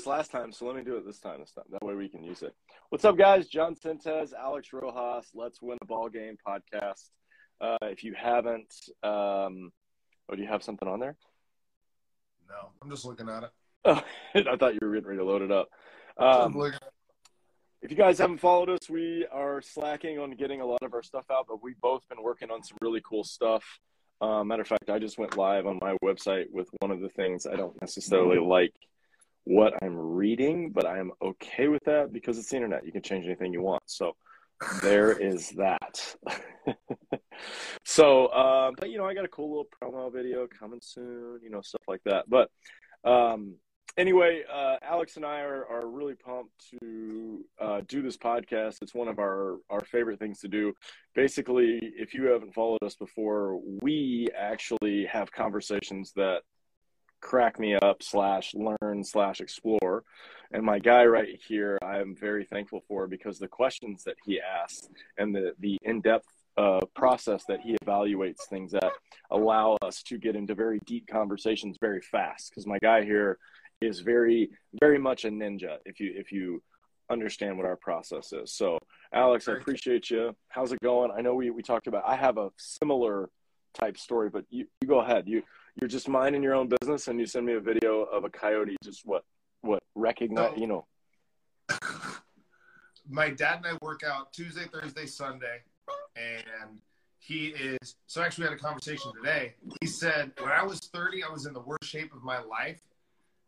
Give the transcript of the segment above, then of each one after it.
this last time, so let me do it this time. This time, that way we can use it. What's up, guys? John Sintez, Alex Rojas. Let's win the ball game podcast. Uh, if you haven't, um, oh, do you have something on there? No, I'm just looking at it. Oh, I thought you were getting ready to load it up. Um, if you guys haven't followed us, we are slacking on getting a lot of our stuff out, but we've both been working on some really cool stuff. Uh, matter of fact, I just went live on my website with one of the things I don't necessarily like what I'm reading, but I am okay with that because it's the internet. You can change anything you want. So there is that. so, uh, but you know, I got a cool little promo video coming soon, you know, stuff like that. But um, anyway, uh, Alex and I are, are really pumped to uh, do this podcast. It's one of our, our favorite things to do. Basically, if you haven't followed us before, we actually have conversations that crack me up slash learn slash explore. And my guy right here i'm very thankful for because the questions that he asks and the the in-depth uh, process that he evaluates things at allow us to get into very deep conversations very fast. Because my guy here is very very much a ninja if you if you understand what our process is. So alex i appreciate you. How's it going? I know we, we talked about i have a similar type story but you, you go ahead. You you're just minding your own business and you send me a video of a coyote just what what recognize you know. My dad and i work out tuesday thursday sunday and he is so actually we had a conversation today. He said when i was 30 i was in the worst shape of my life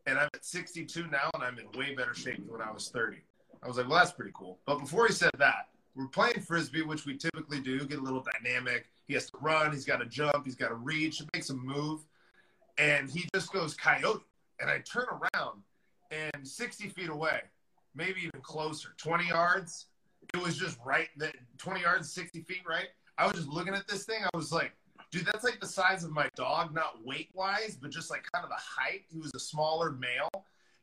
and i'm at 62 now and i'm in way better shape than when i was 30 i was like well that's pretty cool. But before he said that we're playing frisbee which we typically do get a little dynamic. He has to run he's got to jump he's got to reach it makes him move and he just goes coyote. And i turn around and 60 feet away maybe even closer 20 yards it was just right that 20 yards 60 feet right? I was just looking at this thing. I was like dude that's like the size of my dog not weight wise but just like kind of the height. He was a smaller male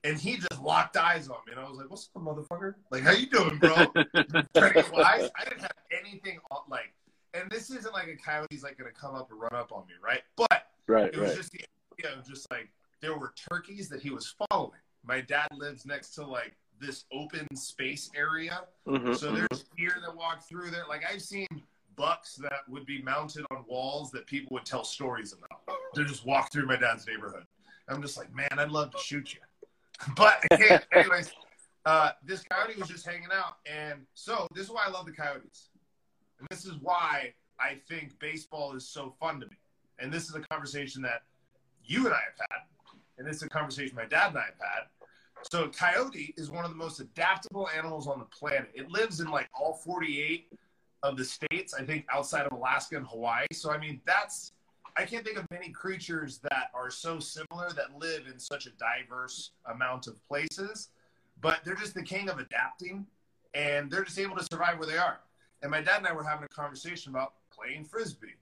and he just locked eyes on me and i was like what's up motherfucker? Like how you doing bro? Wise i didn't have anything on, like and this isn't like a coyote's like gonna come up and run up on me right? But right it was right. just the idea of just like there were turkeys that he was following my dad lives next to like this open space area. Mhm, so there's deer that walk through there. Like I've seen bucks that would be mounted on walls that people would tell stories about. To just walk through my dad's neighborhood. I'm just like, man, I'd love to shoot you. But I can't. Anyways, uh, this coyote was just hanging out. And so this is why I love the coyotes. And this is why I think baseball is so fun to me. And this is a conversation that you and I have had. And it's a conversation my dad and I have had. So coyote is one of the most adaptable animals on the planet. It lives in like all 48 of the states, I think outside of Alaska and Hawaii. So I mean, that's I can't think of many creatures that are so similar that live in such a diverse amount of places, but they're just the king of adapting and they're just able to survive where they are. And my dad and I were having a conversation about playing frisbee.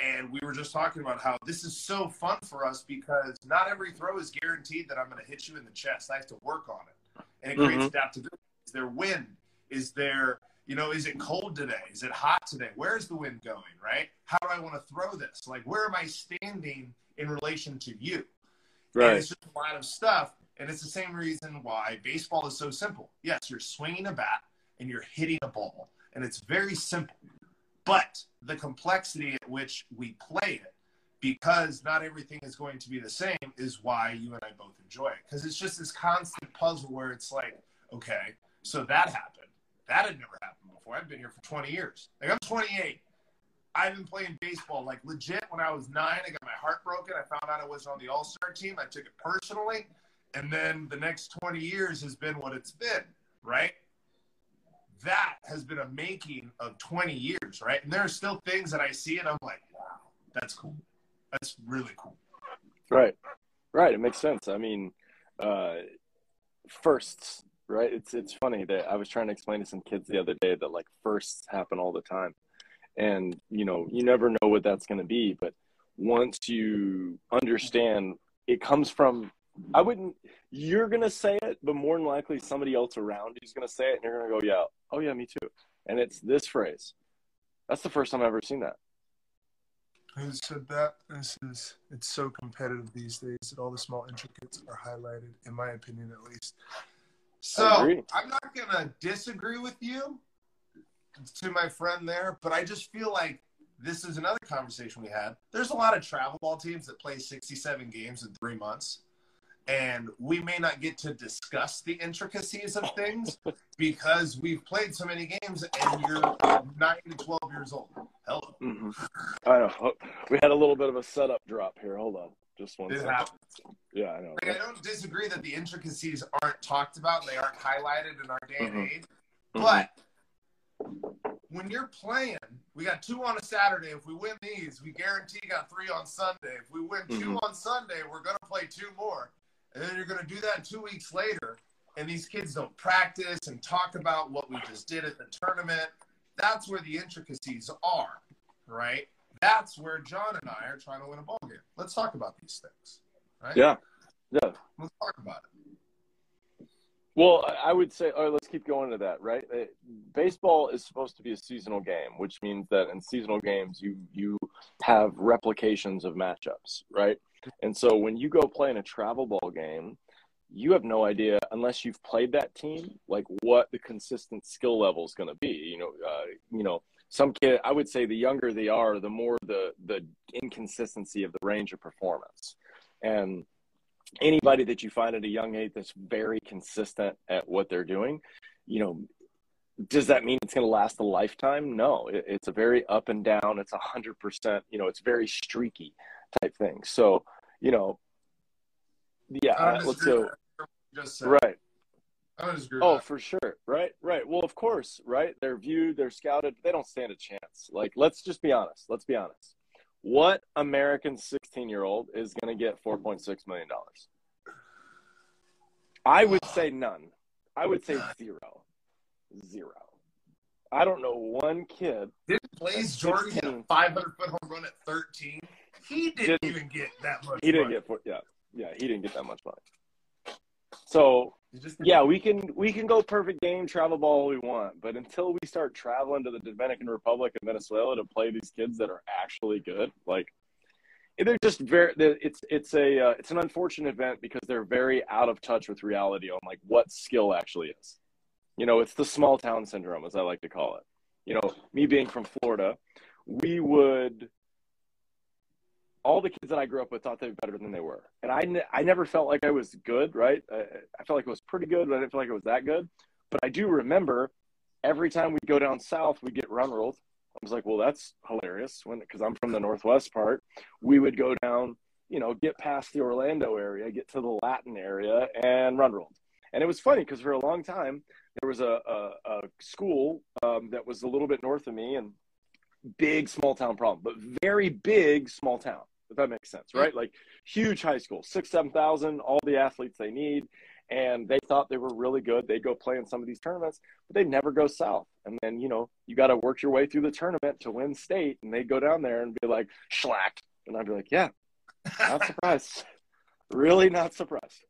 And we were just talking about how this is so fun for us because not every throw is guaranteed that I'm going to hit you in the chest. I have to work on it. And it creates Mhm. adaptability. Is there wind? Is there, you know, is it cold today? Is it hot today? Where's the wind going, right? How do I want to throw this? Like, where am I standing in relation to you? And right it's just a lot of stuff. And it's the same reason why baseball is so simple. Yes, you're swinging a bat and you're hitting a ball, and it's very simple. But the complexity at which we play it, because not everything is going to be the same, is why you and I both enjoy it. Because it's just this constant puzzle where it's like, okay, so that happened. That had never happened before. I've been here for 20 years. Like, I'm 28. I've been playing baseball like legit when I was nine. I got my heart broken. I found out I wasn't on the All Star team. I took it personally. And then the next 20 years has been what it's been, right? That has been a making of 20 years, right? And there are still things that I see and I'm like, wow, that's cool. That's really cool. Right. Right. It makes sense. I mean, uh, firsts, right? It's it's funny that I was trying to explain to some kids the other day that like firsts happen all the time. And, you know, you never know what that's going to be, but once you understand it comes from I wouldn't you're to say it, but more than likely somebody else around you's going to say it and you're to go, "Yeah, oh yeah, me too." And it's this phrase. That's the first time I've ever seen that. who said that. This is it's so competitive these days that all the small intricates are highlighted, in my opinion, at least. So. I'm not gonna disagree with you to my friend there, but I just feel like this is another conversation we had. There's a lot of travel ball teams that play 67 games in three months. And we may not get to discuss the intricacies of things because we've played so many games and you're nine to 12 years old. Hello. hmm I know. We had a little bit of a setup drop here. Hold on, just one It. Yeah, I know. Like, I don't disagree that the intricacies aren't talked about, and they aren't highlighted in our day and Mhm. age. Mhm. But when you're playing, we got two on a Saturday. If we win these, we guarantee got three on Sunday. If we win 2 Mhm. on Sunday, we're going to play two more. And then you're going to do that two weeks later. And these kids don't practice and talk about what we just did at the tournament. That's where the intricacies are, right? That's where John and I are trying to win a ball game. Let's talk about these things, right? Yeah, yeah. Let's talk about it. Well, I- would say, all right, let's keep going to that, right? Uh, Baseball is supposed to be a seasonal game, which means that in seasonal games, you you have replications of matchups, right? And so when you go play in a travel ball game, you have no idea unless you've played that team, like what the consistent skill level is going to be. You know, uh, you know, some kid. I would say the younger they are, the more the the inconsistency of the range of performance, and anybody that you find at a young age that's very consistent at what they're doing, you know, does that mean it's going to last a lifetime? No, it, it's a very up and down. It's a hundred percent, you know, it's very streaky type thing. So, you know, yeah, uh, let's disagree so with what you just said. right. I don't disagree with Oh, for sure. Right, right. Well, of course, right. They're viewed, they're scouted. They don't stand a chance. Like, let's just be honest. Let's be honest. What American 16 year old is going to get $4.6 million? I would say none. I would say zero. Zero. I don't know one kid. Didn't Blaze Jordan hit a 500 foot home run at 13? He didn't, Didn't- even get that much. He didn't money. get four. Yeah, yeah. He didn't get that much money. So yeah, we can we can go perfect game travel ball all we want, but until we start traveling to the Dominican Republic and Venezuela to play these kids that are actually good, like they're just very. It's it's a uh, it's an unfortunate event because they're very out of touch with reality on like what skill actually is. You know, it's the small town syndrome, as I like to call it. You know, me being from Florida, we would all the kids that I grew up with thought they were better than they were. And I, ne- I never felt like I was good, right? I, I felt like it was pretty good, but I didn't feel like it was that good. But I do remember every time we'd go down south, we'd get run rolled. I was like, well, that's hilarious because I'm from the northwest part. We would go down, you know, get past the Orlando area, get to the Latin area, and run rolled. And it was funny because for a long time there was a, a, a school um, that was a little bit north of me and big small town problem, but very big small town. If that makes sense, right? Like huge high school, six, seven thousand, all the athletes they need, and they thought they were really good. They go play in some of these tournaments, but they never go south. And then you know you got to work your way through the tournament to win state, and they go down there and be like schlack, and I'd be like, yeah, not surprised, really not surprised.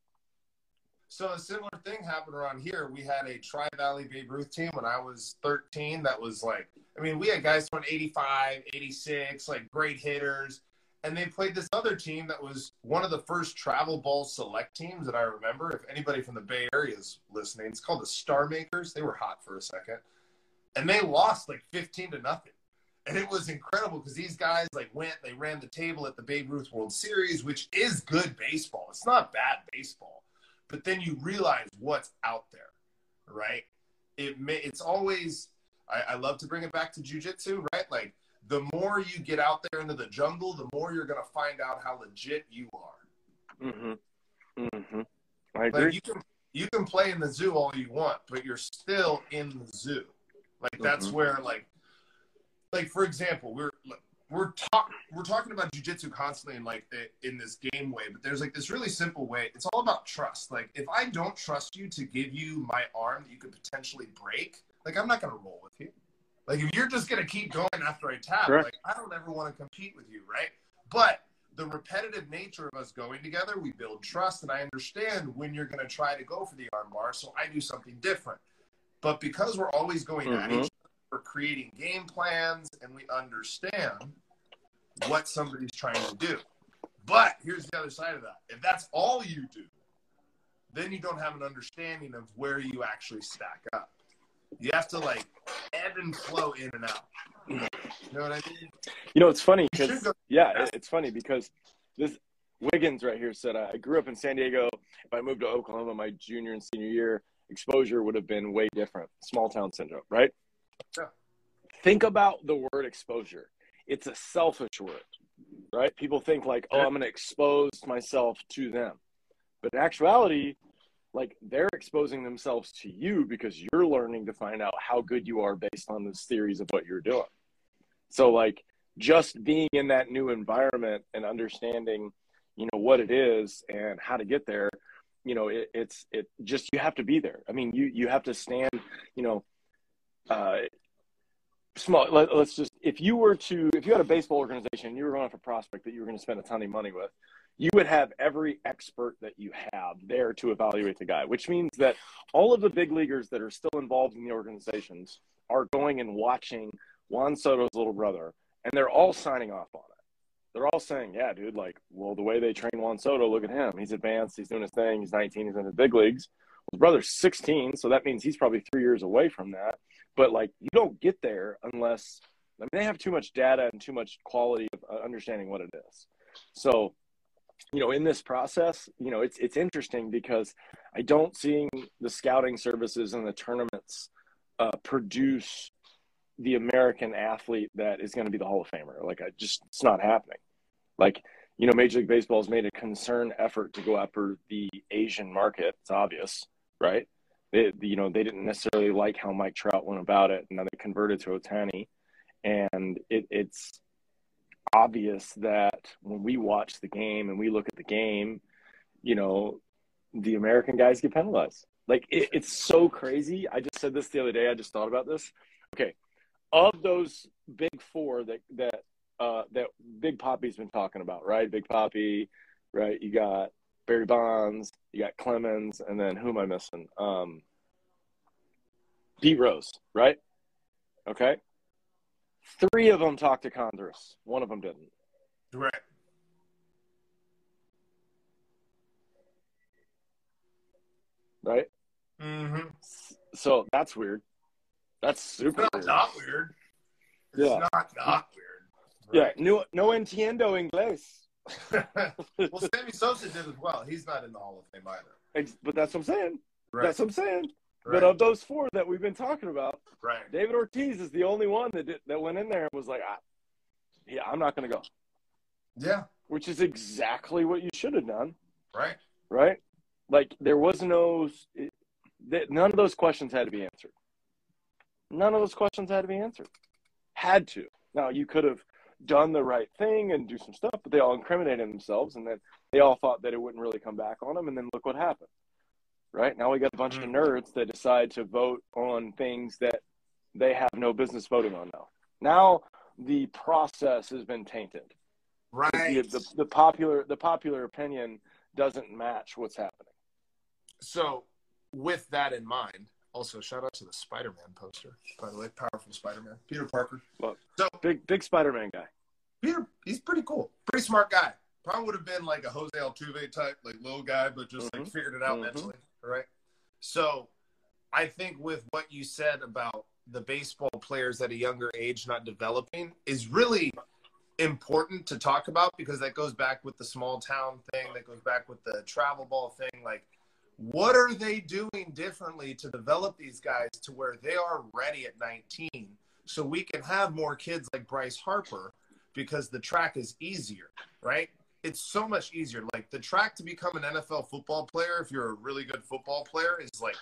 So a similar thing happened around here. We had a Tri Valley Babe Ruth team when I was 13. That was like, I mean, we had guys throwing 85, 86, like great hitters. And they played this other team that was one of the first travel ball select teams that I remember. If anybody from the Bay Area is listening, it's called the Star Makers. They were hot for a second. And they lost like 15 to nothing. And it was incredible because these guys like went, they ran the table at the Babe Ruth World Series, which is good baseball. It's not bad baseball but then you realize what's out there, right? It may, it's always I, I love to bring it back to jujitsu, right? Like the more you get out there into the jungle, the more you're gonna find out how legit you are. Mm-hmm. Mm-hmm. I agree. Like you can you can play in the zoo all you want, but you're still in the zoo. Like that's Mhm. where like like for example, we're we're talk we're talking about jujitsu constantly in like in this game way, but there's like this really simple way. It's all about trust. Like if I don't trust you to give you my arm that you could potentially break, like I'm not gonna roll with you. Like if you're just gonna keep going after I tap, Correct. like I don't ever want to compete with you, right? But the repetitive nature of us going together, we build trust, and I understand when you're gonna try to go for the arm bar, so I do something different. But because we're always going at Mhm. each other, we're creating game plans, and we understand what somebody's trying to do. But here's the other side of that. If that's all you do, then you don't have an understanding of where you actually stack up. You have to like ebb and flow in and out. You know what I mean? You know, it's funny because yeah, it's funny because this Wiggins right here said I grew up in San Diego. If I moved to Oklahoma my junior and senior year, exposure would have been way different. Small town syndrome, right? Yeah. Think about the word exposure. It's a selfish word, right? People think like, oh, I'm going to expose myself to them, but in actuality, like they're exposing themselves to you because you're learning to find out how good you are based on this theories of what you're doing. So like just being in that new environment and understanding, you know, what it is and how to get there, you know, it, it's it just you have to be there. I mean, you you have to stand, you know, uh, small. Let, let's just if you were to if you had a baseball organization, and you were going off a prospect that you were going to spend a ton of money with, you would have every expert that you have there to evaluate the guy, which means that all of the big leaguers that are still involved in the organizations are going and watching Juan Soto's little brother, and they're all signing off on it. They're all saying, "Yeah, dude, like, well, the way they train Juan Soto, look at him. He's advanced. He's doing his thing. He's 19. He's in the big leagues. Well, his brother's 16, so that means he's probably three years away from that. But like, you don't get there unless I mean they have too much data and too much quality of uh, understanding what it is. So, you know, in this process, you know, it's it's interesting because I don't seeing the scouting services and the tournaments uh, produce the American athlete that is going to be the Hall of Famer. Like, I just it's not happening. Like, you know, Major League Baseball has made a concerned effort to go after the Asian market. It's obvious, right? They, you know, they didn't necessarily like how Mike Trout went about it, and now they converted to Ohtani, and it, it's obvious that when we watch the game and we look at the game, you know, the American guys get penalized. Like it, it's so crazy. I just said this the other day. I just thought about this. Okay, of those big four that that uh, that Big Papi's been talking about, right? Big Papi, right? You got Barry Bonds, you got Clemens, and then who am I missing? Um, D Rose, right? Okay. Three of them talked to Congress. One of them didn't. Right. Right. Mm-hmm. So that's weird. That's It's super not, weird. not weird. It's Yeah. not not weird. Yeah. No, no entiendo inglés. Right. well, Sammy Sosa did as well. He's not in the Hall of Fame either. But that's what I'm saying. Right. That's what I'm saying. Right. But of those four that we've been talking about, right. David Ortiz is the only one that did, that went in there and was like, ah, "Yeah, I'm not going to go," Yeah. which is exactly what you should have done, Right. right? Like there was no, it, that none of those questions had to be answered. None of those questions had to be answered. Had to. Now you could have done the right thing and do some stuff, but they all incriminated themselves, and then they all thought that it wouldn't really come back on them, and then look what happened. Right now we got a bunch of nerds that decide to vote on things that they have no business voting on now. Now the process has been tainted. Right. The, the, the popular the popular opinion doesn't match what's happening. So, with that in mind, also shout out to the Spider-Man poster. By the way, powerful Spider-Man. Peter Parker. Look, So big big Spider-Man guy. Peter, he's pretty cool. Pretty smart guy. Probably would have been like a Jose Altuve type, like little guy, but just like Mhm. figured it out Mhm. mentally. Right. So I think with what you said about the baseball players at a younger age not developing is really important to talk about because that goes back with the small town thing, that goes back with the travel ball thing. Like, what are they doing differently to develop these guys to where they are ready at 19 so we can have more kids like Bryce Harper because the track is easier, right? It's so much easier. Like the track to become an NFL football player, if you're a really good football player, is like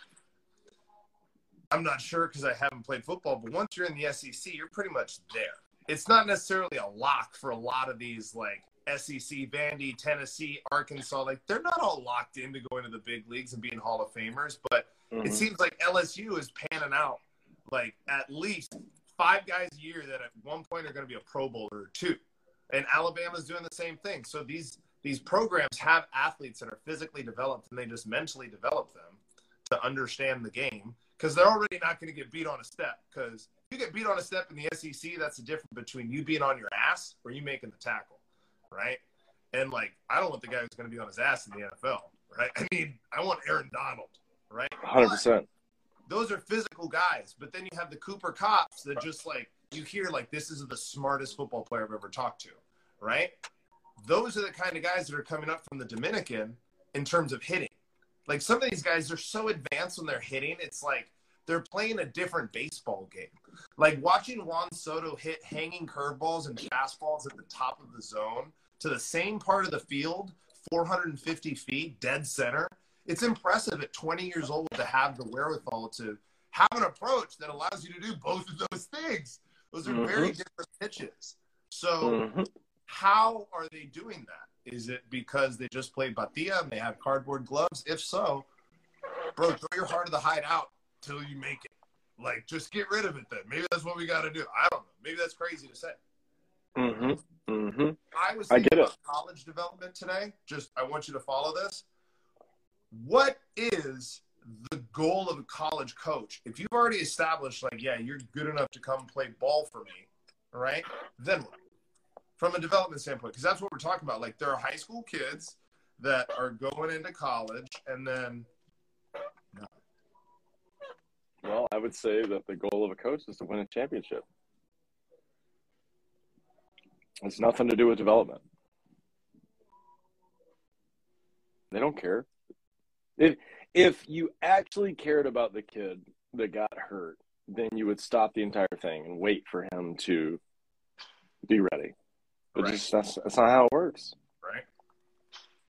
I'm not sure because I haven't played football, but once you're in the SEC, you're pretty much there. It's not necessarily a lock for a lot of these like SEC, Vandy, Tennessee, Arkansas. Like they're not all locked into going to the big leagues and being Hall of Famers, but Mhm. it seems like LSU is panning out like at least five guys a year that at one point are going to be a Pro Bowler or two, and Alabama's doing the same thing. So these these programs have athletes that are physically developed, and they just mentally develop them to understand the game because they're already not going to get beat on a step because you get beat on a step in the SEC, that's the difference between you being on your ass or you making the tackle, right? And like, I don't want the guy who's going to be on his ass in the NFL, right? I mean, I want Aaron Donald, right? Hundred percent. Those are physical guys, but then you have the Cooper Kupps that just like you hear like this is the smartest football player I've ever talked to, right? Those are the kind of guys that are coming up from the Dominican in terms of hitting. Like some of these guys, they're so advanced when they're hitting. It's like they're playing a different baseball game. Like watching Juan Soto hit hanging curveballs and fastballs at the top of the zone to the same part of the field, 450 feet, dead center. It's impressive at 20 years old to have the wherewithal to have an approach that allows you to do both of those things. Those are very Mhm. different pitches. So, Mhm. how are they doing that? Is it because they just played Batia and they have cardboard gloves? If so, bro, throw your heart of the hide out till you make it. Like, just get rid of it then. Maybe that's what we got to do. I don't know. Maybe that's crazy to say. Mhm. Mhm. I was I get it. college development today. Just, I want you to follow this. What is goal of a college coach? If you've already established, like, yeah, you're good enough to come play ball for me, right? Then what? From a development standpoint, because that's what we're talking about. Like, there are high school kids that are going into college, and then Well, I would say that the goal of a coach is to win a championship. It's nothing to do with development. They don't care. If if you actually cared about the kid that got hurt, then you would stop the entire thing and wait for him to be ready. But Right. just that's, that's not how it works. right,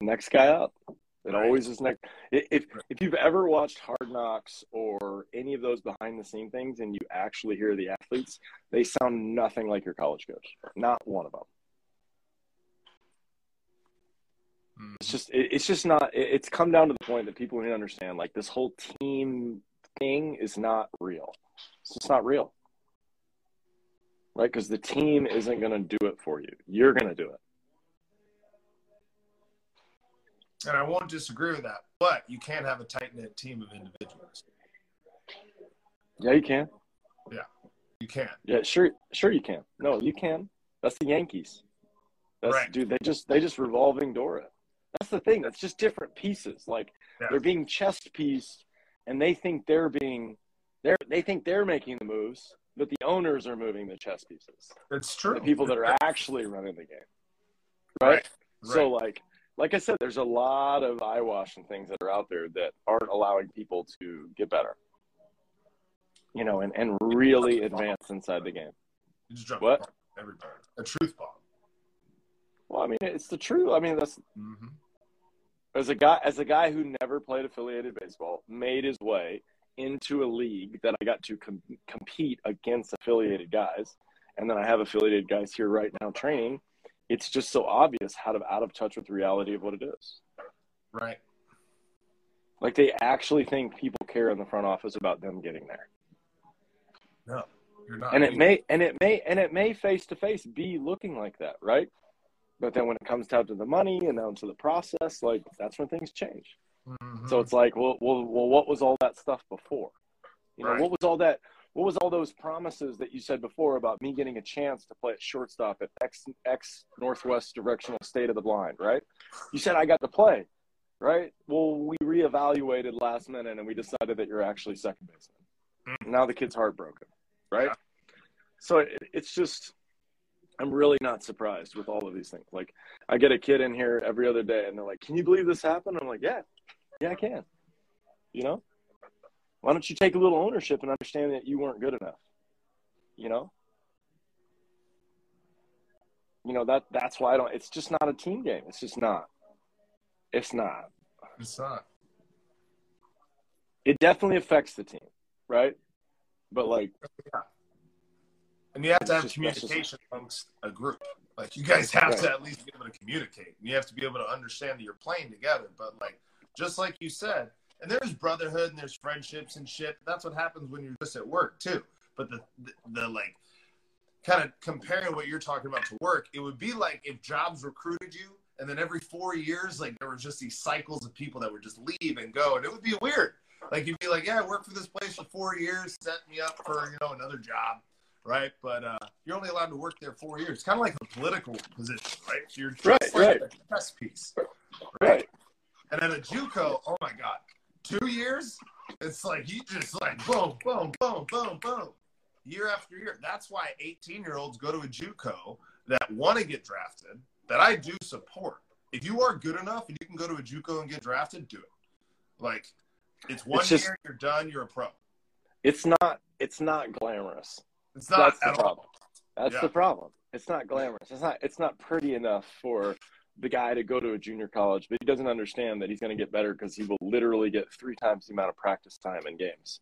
Next guy up. It Right. always is next. If if you've ever watched Hard Knocks or any of those behind the scene things, and you actually hear the athletes, they sound nothing like your college coach. Not one of them. Mm-hmm. It's just it, it's just not. It, it's come down to the point that people need to understand. Like this whole team thing is not real. It's just not real, right? Because the team isn't going to do it for you. You're going to do it. and I won't disagree with that. But you can't have a tight knit team of individuals. Yeah, you can. Yeah, you can't. Yeah, sure, sure you can. No, you can. That's the Yankees. That's Right. dude. They just they just revolving door it. That's the thing. That's just different pieces. Like Yeah. they're being chess pieced, and they think they're being they're they think they're making the moves, but the owners are moving the chess pieces. That's true. The people that are actually running the game, right? Right. So like like I said, there's a lot of eyewash and things that are out there that aren't allowing people to get better. You know, and, and really advance inside the game. You just drop What? everybody. A truth bomb. Well, I mean, it's the truth. I mean, that's Mm-hmm. As a guy as a guy who never played affiliated baseball, made his way into a league that I got to com- compete against affiliated guys, and then I have affiliated guys here right now training. It's just so obvious how to out of touch with the reality of what it is. Right. Like they actually think people care in the front office about them getting there, No, you're not. and it may and it may and it may face to face be looking like that, right? But then when it comes down to the money and down to the process, like that's when things change. Mhm. So it's like, well, well, well, what was all that stuff before? You know, Right. what was all that? What was all those promises that you said before about me getting a chance to play at shortstop at X X Northwest Directional State of the Blind? Right? You said I got to play, right? Well, we reevaluated last minute and we decided that you're actually second baseman. Now the kid's heartbroken, right? Yeah. So it, it's just, I'm really not surprised with all of these things. Like, I get a kid in here every other day and they're like, "Can you believe this happened?" I'm like, "Yeah, yeah, I can." You know, why don't you take a little ownership and understand that you weren't good enough? You know, you know that that's why I don't. It's just not a team game. It's just not. It's not. It's not. It definitely affects the team, right? But like, And you have to have communication amongst a group. Like you guys have to at least be able to communicate. You have to be able to understand that you're playing together. But like just like you said, and there's brotherhood and there's friendships and shit. That's what happens when you're just at work too. But the the, the like kind of comparing what you're talking about to work, it would be like if jobs recruited you and then every four years, like there were just these cycles of people that would just leave and go, and it would be weird. Like you'd be like, yeah, I worked for this place for four years, set me up for you know another job, right? But uh, you're only allowed to work there four years. It's kind of like a political position, right? You're just Right, like right. a press piece, Right. And at a JUCO, oh my god, two years? It's like you just like boom, boom, boom, boom, boom, year after year. That's why 18 year olds go to a JUCO that want to get drafted. That I do support. If you are good enough and you can go to a JUCO and get drafted, do it. Like it's one It's just- year, you're done, you're a pro. It's not. It's not glamorous. It's not That's the all. problem. That's Yeah. the problem. It's not glamorous. It's not. It's not pretty enough for the guy to go to a junior college, but he doesn't understand that he's going to get better because he will literally get three times the amount of practice time in games.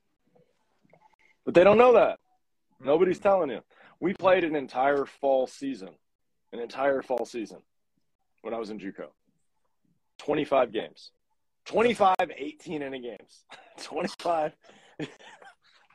But they don't know that. Mm-hmm. Nobody's telling you. We played an entire fall season, an entire fall season when I was in JUCO. 25 games. 25 18 inning games. 25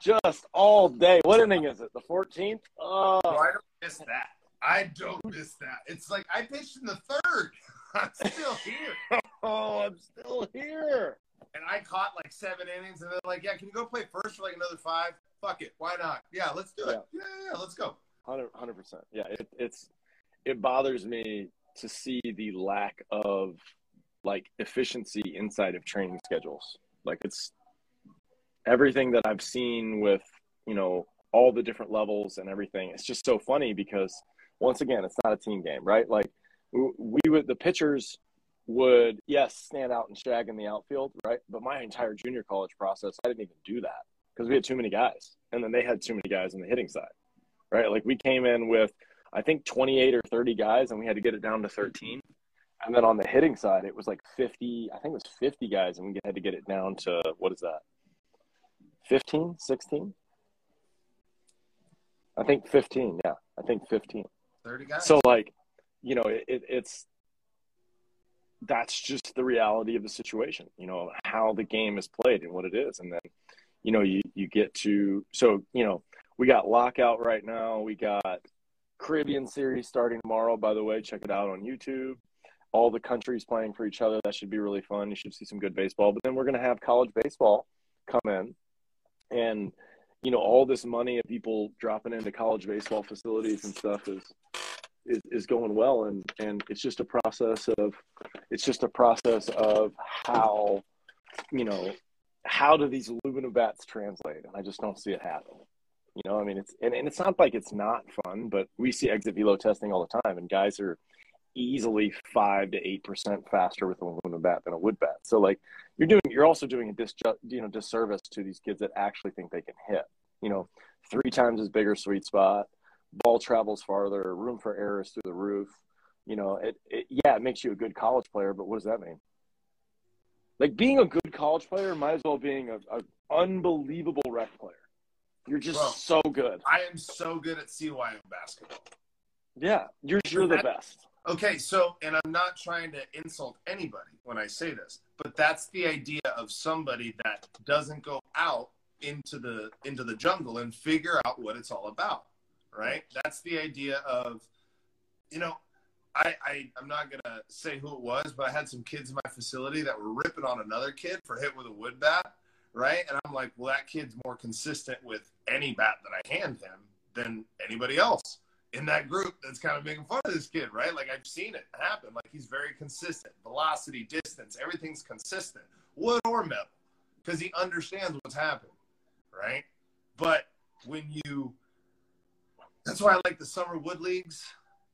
just all day. What inning is it? The 14th? Oh, I don't miss that. I don't miss that. It's like I pitched in the third. I'm still here. oh, I'm still here. And I caught like seven innings, and they're like, "Yeah, can you go play first for like another five? Fuck it, why not? Yeah, let's do it. Yeah, yeah, yeah let's go." 100 percent. Yeah, it, it's it bothers me to see the lack of like efficiency inside of training schedules. Like it's everything that I've seen with you know all the different levels and everything. It's just so funny because once again, it's not a team game, right? Like we would the pitchers would yes stand out and shag in the outfield, right? But my entire junior college process, I didn't even do that because we had too many guys, and then they had too many guys on the hitting side right? Like we came in with, I think 28 or 30 guys, and we had to get it down to 13. And then on the hitting side, it was like 50, I think it was 50 guys, and we had to get it down to what is that? 15, 16? I think 15, yeah. I think 15. Thirty guys. So like, you know, it, it, it's that's just the reality of the situation. You know how the game is played and what it is, and then you know you you get to so you know we got lockout right now. We got Caribbean series starting tomorrow. By the way, check it out on YouTube. All the countries playing for each other. That should be really fun. You should see some good baseball. But then we're going to have college baseball come in, and you know all this money of people dropping into college baseball facilities and stuff is is, is going well. And and it's just a process of it's just a process of how you know how do these aluminum bats translate? And i just don't see it happen you know i mean it's and, and it's not like it's not fun but we see exit velo testing all the time and guys are easily five to eight percent faster with an aluminum bat than a wood bat so like you're doing you're also doing a dis you know disservice to these kids that actually think they can hit you know three times as bigger sweet spot ball travels farther, room for error is through the roof. You know, it, it yeah, it makes you a good college player, but what does that mean? Like being a good college player might as well being a, a unbelievable rec player. You're just Bro. so good. I am so good at CYM basketball. Yeah, you're you're the best. Okay, so and I'm not trying to insult anybody when I say this, but that's the idea of somebody that doesn't go out into the into the jungle and figure out what it's all about. Right? That's the idea of you know, I, I I'm not gonna say who it was, but I had some kids in my facility that were ripping on another kid for hit with a wood bat, right? And I'm like, well, that kid's more consistent with any bat that I hand him than anybody else in that group that's kind of making fun of this kid, right? Like I've seen it happen. Like he's very consistent, velocity, distance, everything's consistent, wood or metal, because he understands what's happening, right? But when you, that's why I like the summer wood leagues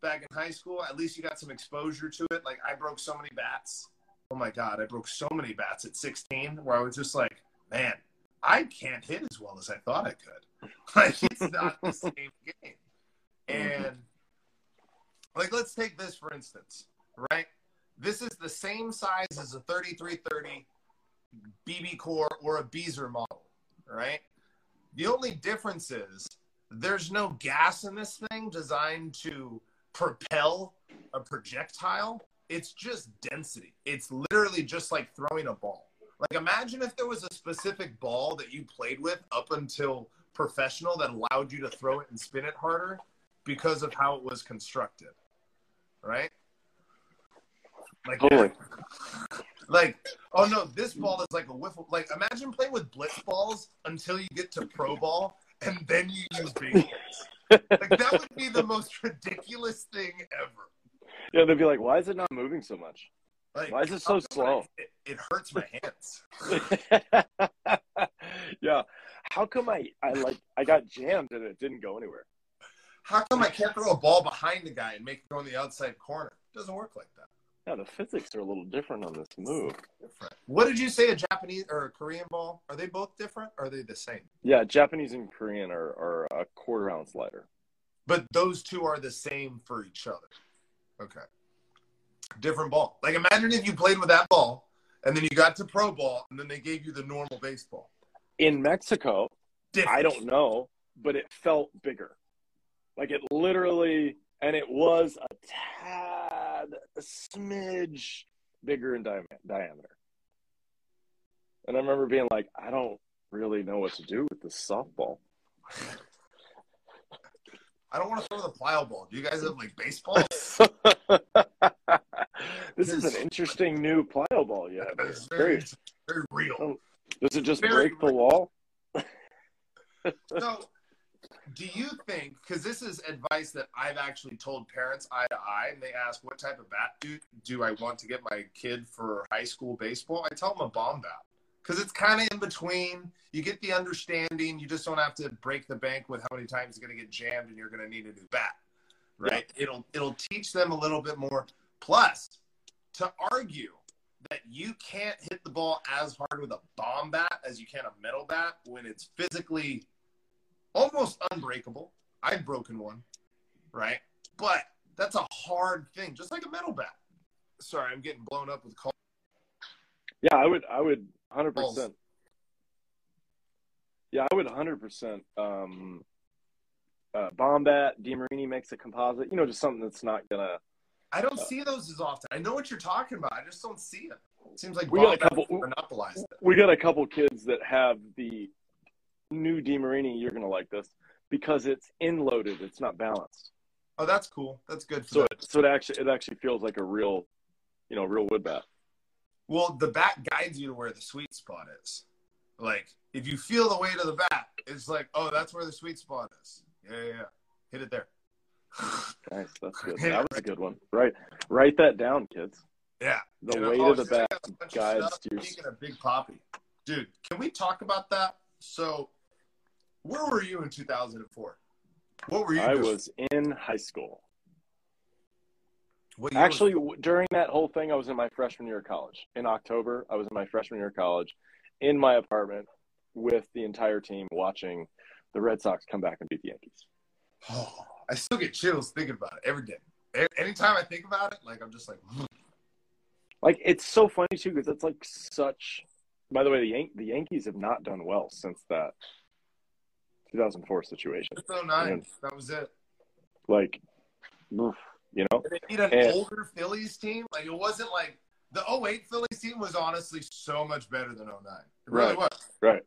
back in high school. At least you got some exposure to it. Like I broke so many bats. Oh my god, I broke so many bats at 16, where I was just like, man, I can't hit as well as I thought I could. Like it's not the same game. Mm-hmm. And like let's take this for instance, right? This is the same size as a 3330 BB core or a Beezer model, right? The only difference is there's no gas in this thing designed to propel a projectile. It's just density. It's literally just like throwing a ball. Like imagine if there was a specific ball that you played with up until professional that allowed you to throw it and spin it harder because of how it was constructed. Right? Like Totally. Like, oh no, this ball is like a wiffle. Like, imagine playing with blitz balls until you get to pro ball, and then you use big balls. like that would be the most ridiculous thing ever. Yeah, they'd be like, "Why is it not moving so much? Like, Why is it so slow?" It, it hurts my hands. yeah. How come I I like I got jammed and it didn't go anywhere? How come I can't throw a ball behind the guy and make it go in the outside corner? It doesn't work like that. Yeah, the physics are a little different on this move. Different. What did you say? A Japanese or a Korean ball? Are they both different? Or are they the same? Yeah, Japanese and Korean are, are a quarter ounce lighter. But those two are the same for each other. Okay. Different ball. Like imagine if you played with that ball and then you got to pro ball and then they gave you the normal baseball. In Mexico, Different. I don't know, but it felt bigger. Like it literally, and it was a tad, a smidge bigger in di- diameter. And I remember being like, I don't really know what to do with this softball. I don't want to throw the plyo ball. Do you guys have like baseball? this is an interesting new plyo ball. Yeah, It's very, very. real. Oh, does it just very break the wall? So, do you think? Because this is advice that I've actually told parents eye to eye, and they ask, "What type of bat do do I want to get my kid for high school baseball?" I tell them a bomb bat because it's kind of in between. You get the understanding. You just don't have to break the bank with how many times you're going to get jammed, and you're going to need a new bat. Right? It'll it'll teach them a little bit more. Plus, to argue that you can't hit the ball as hard with a bomb bat as you can a metal bat when it's physically almost unbreakable. I've broken one, right? But that's a hard thing, just like a metal bat. Sorry, I'm getting blown up with calls. Yeah, I would. I would. Hundred percent. Yeah, I would. Hundred percent. Um, uh, Bombat, DeMarini makes a composite. You know, just something that's not gonna. I don't see those as often. I know what you're talking about. I just don't see them. It seems like We got a couple- monopolized it. We got a couple kids that have the new DeMarini. You're gonna like this because it's in loaded. It's not balanced. Oh, that's cool. That's good for So them. it, so it actually it actually feels like a real, you know, real wood bat. Well, the bat guides you to where the sweet spot is. Like, if you feel the weight of the bat, it's like, oh, that's where the sweet spot is. Yeah, yeah, yeah. Hit it there. Nice, that's good. That was a good one. Right, write that down, kids. Yeah. The You uh, know, weight oh, of the bat got a bunch of guides to your. Speaking of Big Papi, dude, can we talk about that? So, where were you in 2004? What were you I doing? was in high school. What year was- Actually, during that whole thing, I was in my freshman year of college. In October, I was in my freshman year of college in my apartment with the entire team watching the Red Sox come back and beat the Yankees. oh, I still get chills thinking about it every day. A- Anytime I think about it, like I'm just like, hmm. Like it's so funny too because it's like such. By the way, the Yan- the Yankees have not done well since that 2004 situation. it's 09. That was it. Like, oof, you know, And they beat an And- older Phillies team. Like it wasn't like the 08 Phillies team was honestly so much better than 09. It really Right. was. right?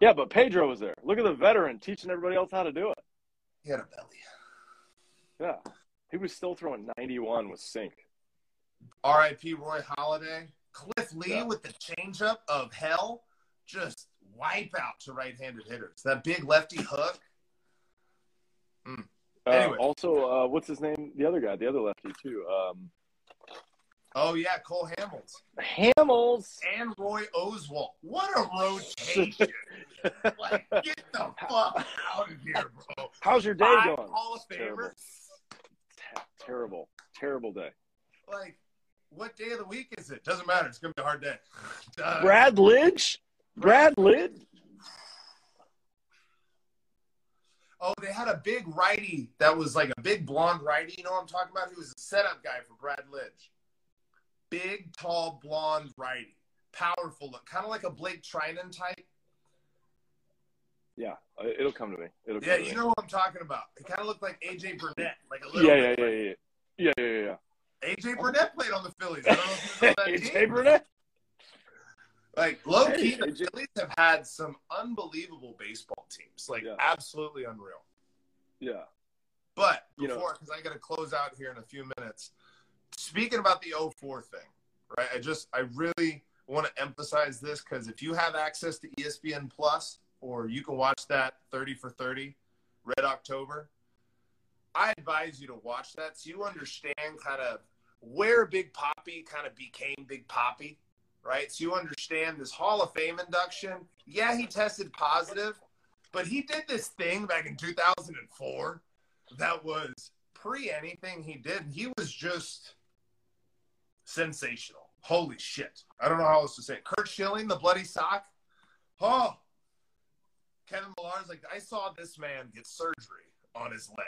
Yeah, but Pedro was there. Look at the veteran teaching everybody else how to do it. He had a belly. Yeah, he was still throwing 91 with sink. R.I.P. Roy Halladay. Cliff Lee Yeah. with the changeup of hell. Just wipe out to right-handed hitters. That big lefty hook. Uh, Anyway. Also, uh, what's his name? The other guy, the other lefty too. Um, Oh yeah, Cole Hamels Hamels. and Roy Oswalt. What a rotation! like, get the fuck out of here, bro. How's your day Five going? Hall of Terrible. Famers. Terrible, terrible day. Like, what day of the week is it? Doesn't matter. It's gonna be a hard day. Brad Lidge. Brad Lidge. Oh, they had a big righty that was like a big blonde righty. You know what I'm talking about? He was a setup guy for Brad Lidge. Big, tall, blonde righty. Powerful look. Kind of like a Blake Treinen type. Yeah, uh, it'll come to me. It'll come Yeah, to you me. know what I'm talking about. He kind of looked like AJ Burnett. Like a little Yeah, yeah, bit. yeah, yeah, yeah, yeah, yeah. AJ Burnett played on the Phillies. I don't know if you know that AJ team. Burnett. Like low key, the. Phillies have had some unbelievable baseball teams. Like Yeah. absolutely unreal. Yeah. But before, because I got to close out here in a few minutes. Speaking about the 04 thing, right? I just I really want to emphasize this because if you have access to ESPN Plus or you can watch that 30 for 30 Red October, I advise you to watch that so you understand kind of where Big Papi kind of became Big Papi, right? So you understand this Hall of Fame induction. Yeah, he tested positive, but he did this thing back in 2004 that was pre anything he did. He was just sensational. Holy shit. I don't know how else to say it. Curt Schilling, the bloody sock. Oh, Kevin Millar's like, I saw this man get surgery on his leg,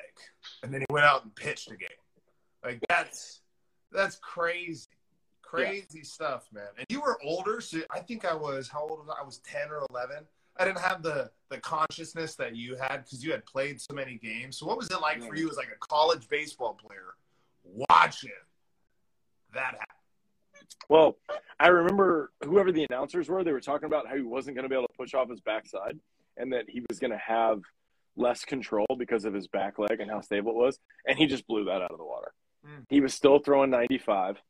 and then he went out and pitched a game. Like that's that's crazy, crazy stuff, man. And you were older, so I think I was how old was I? I was ten or eleven. I didn't have the the consciousness that you had because you had played so many games. So what was it like for you as like a college baseball player watching that happen? Well, I remember whoever the announcers were, they were talking about how he wasn't going to be able to push off his backside and that he was going to have less control because of his back leg and how stable it was. And he just blew that out of the water. Mm. He was still throwing 95.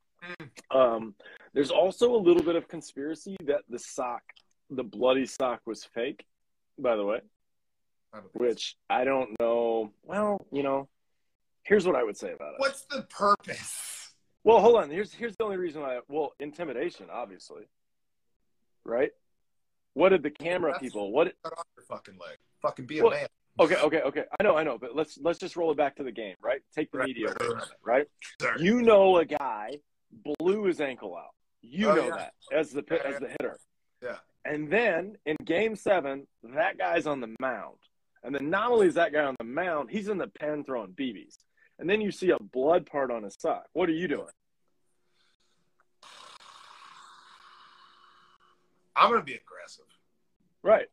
Um, there's also a little bit of conspiracy that the sock, the bloody sock, was fake, by the way, I don't so. which I don't know. Well, you know, here's what I would say about it. What's the purpose? Well, hold on. Here's here's the only reason why. Well, intimidation, obviously. Right. What did the camera That's- people? What? Cut off your fucking leg. Fucking be a Well, man. Okay, okay, okay. I know, I know. But let's let's just roll it back to the game, right? Take the Right, media right, right. right? You know, a guy blew his ankle out. You Oh, know yeah. that as the as the hitter. Yeah. And then in Game Seven, that guy's on the mound, and then not only is that guy on the mound, he's in the pen throwing BBs. And then you see a blood part on his sock. What are you doing? I'm gonna be aggressive. Right.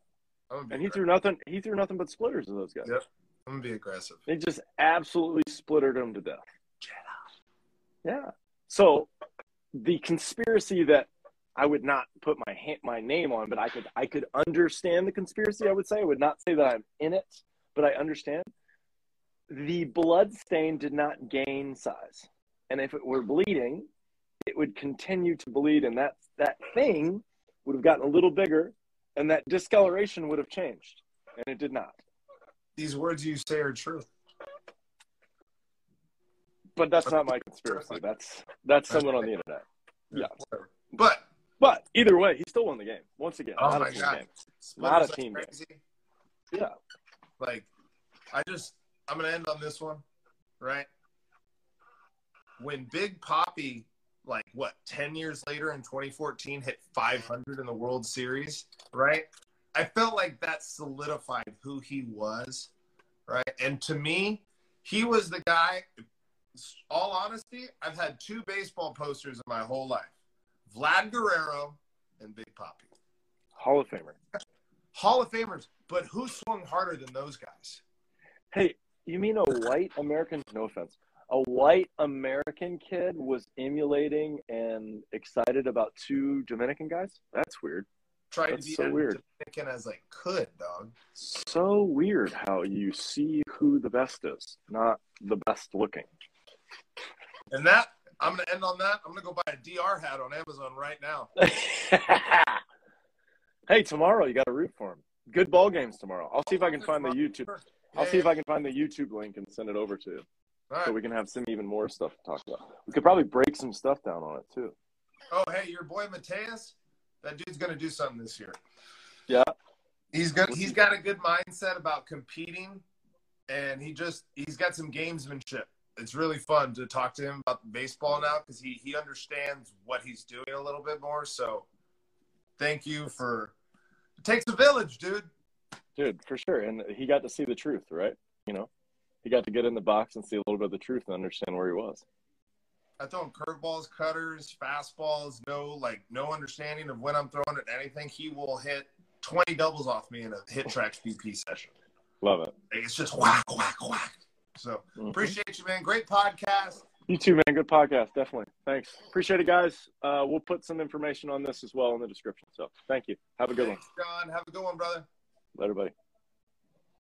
And he aggressive. threw nothing. He threw nothing but splitters to those guys. Yep. I'm gonna be aggressive. They just absolutely splittered him to death. Yeah. So the conspiracy that I would not put my my name on, but I could I could understand the conspiracy. I would say I would not say that I'm in it, but I understand. The blood stain did not gain size, and if it were bleeding, it would continue to bleed, and that that thing would have gotten a little bigger, and that discoloration would have changed, and it did not. These words you say are true. But that's not my conspiracy. That's that's someone on the internet. Yeah. But But either way, he still won the game. Once again, Oh not my a team God. game. Not a team game. Yeah. Like, I just I'm gonna end on this one, right? When Big Papi, like what, ten years later in 2014, hit 500 in the World Series, right? I felt like that solidified who he was, right? And to me, he was the guy. All honesty, I've had two baseball posters in my whole life: Vlad Guerrero and Big Papi. Hall of Famer. Hall of Famers, but who swung harder than those guys? Hey, you mean a white American? No offense. A white American kid was emulating and excited about two Dominican guys? That's weird. Tried That's to be so as weird. Dominican as I could, dog. So weird how you see who the best is, not the best looking. And that I'm gonna end on that. I'm gonna go buy a DR hat on Amazon right now. hey, tomorrow you got to root for him. Good ball games tomorrow. I'll see if I can find the YouTube. I'll see if I can find the YouTube link and send it over to you, right. so we can have some even more stuff to talk about. We could probably break some stuff down on it too. Oh, hey, your boy Mateus, that dude's gonna do something this year. Yeah. He's got he's got a good mindset about competing, and he just he's got some gamesmanship. It's really fun to talk to him about baseball now because he he understands what he's doing a little bit more. So, thank you for. It takes a village, dude. Dude, for sure. And he got to see the truth, right? You know, he got to get in the box and see a little bit of the truth and understand where he was. I throw him curveballs, cutters, fastballs, no like no understanding of when I'm throwing it anything. He will hit 20 doubles off me in a hit track BP session. Love it. Like, it's just whack, whack, whack. So Mhm. appreciate you, man. Great podcast. You too, man. Good podcast. Definitely. Thanks. Appreciate it, guys. Uh, we'll put some information on this as well in the description. So thank you. Have a good one. John. Have a good one, brother. Later, buddy.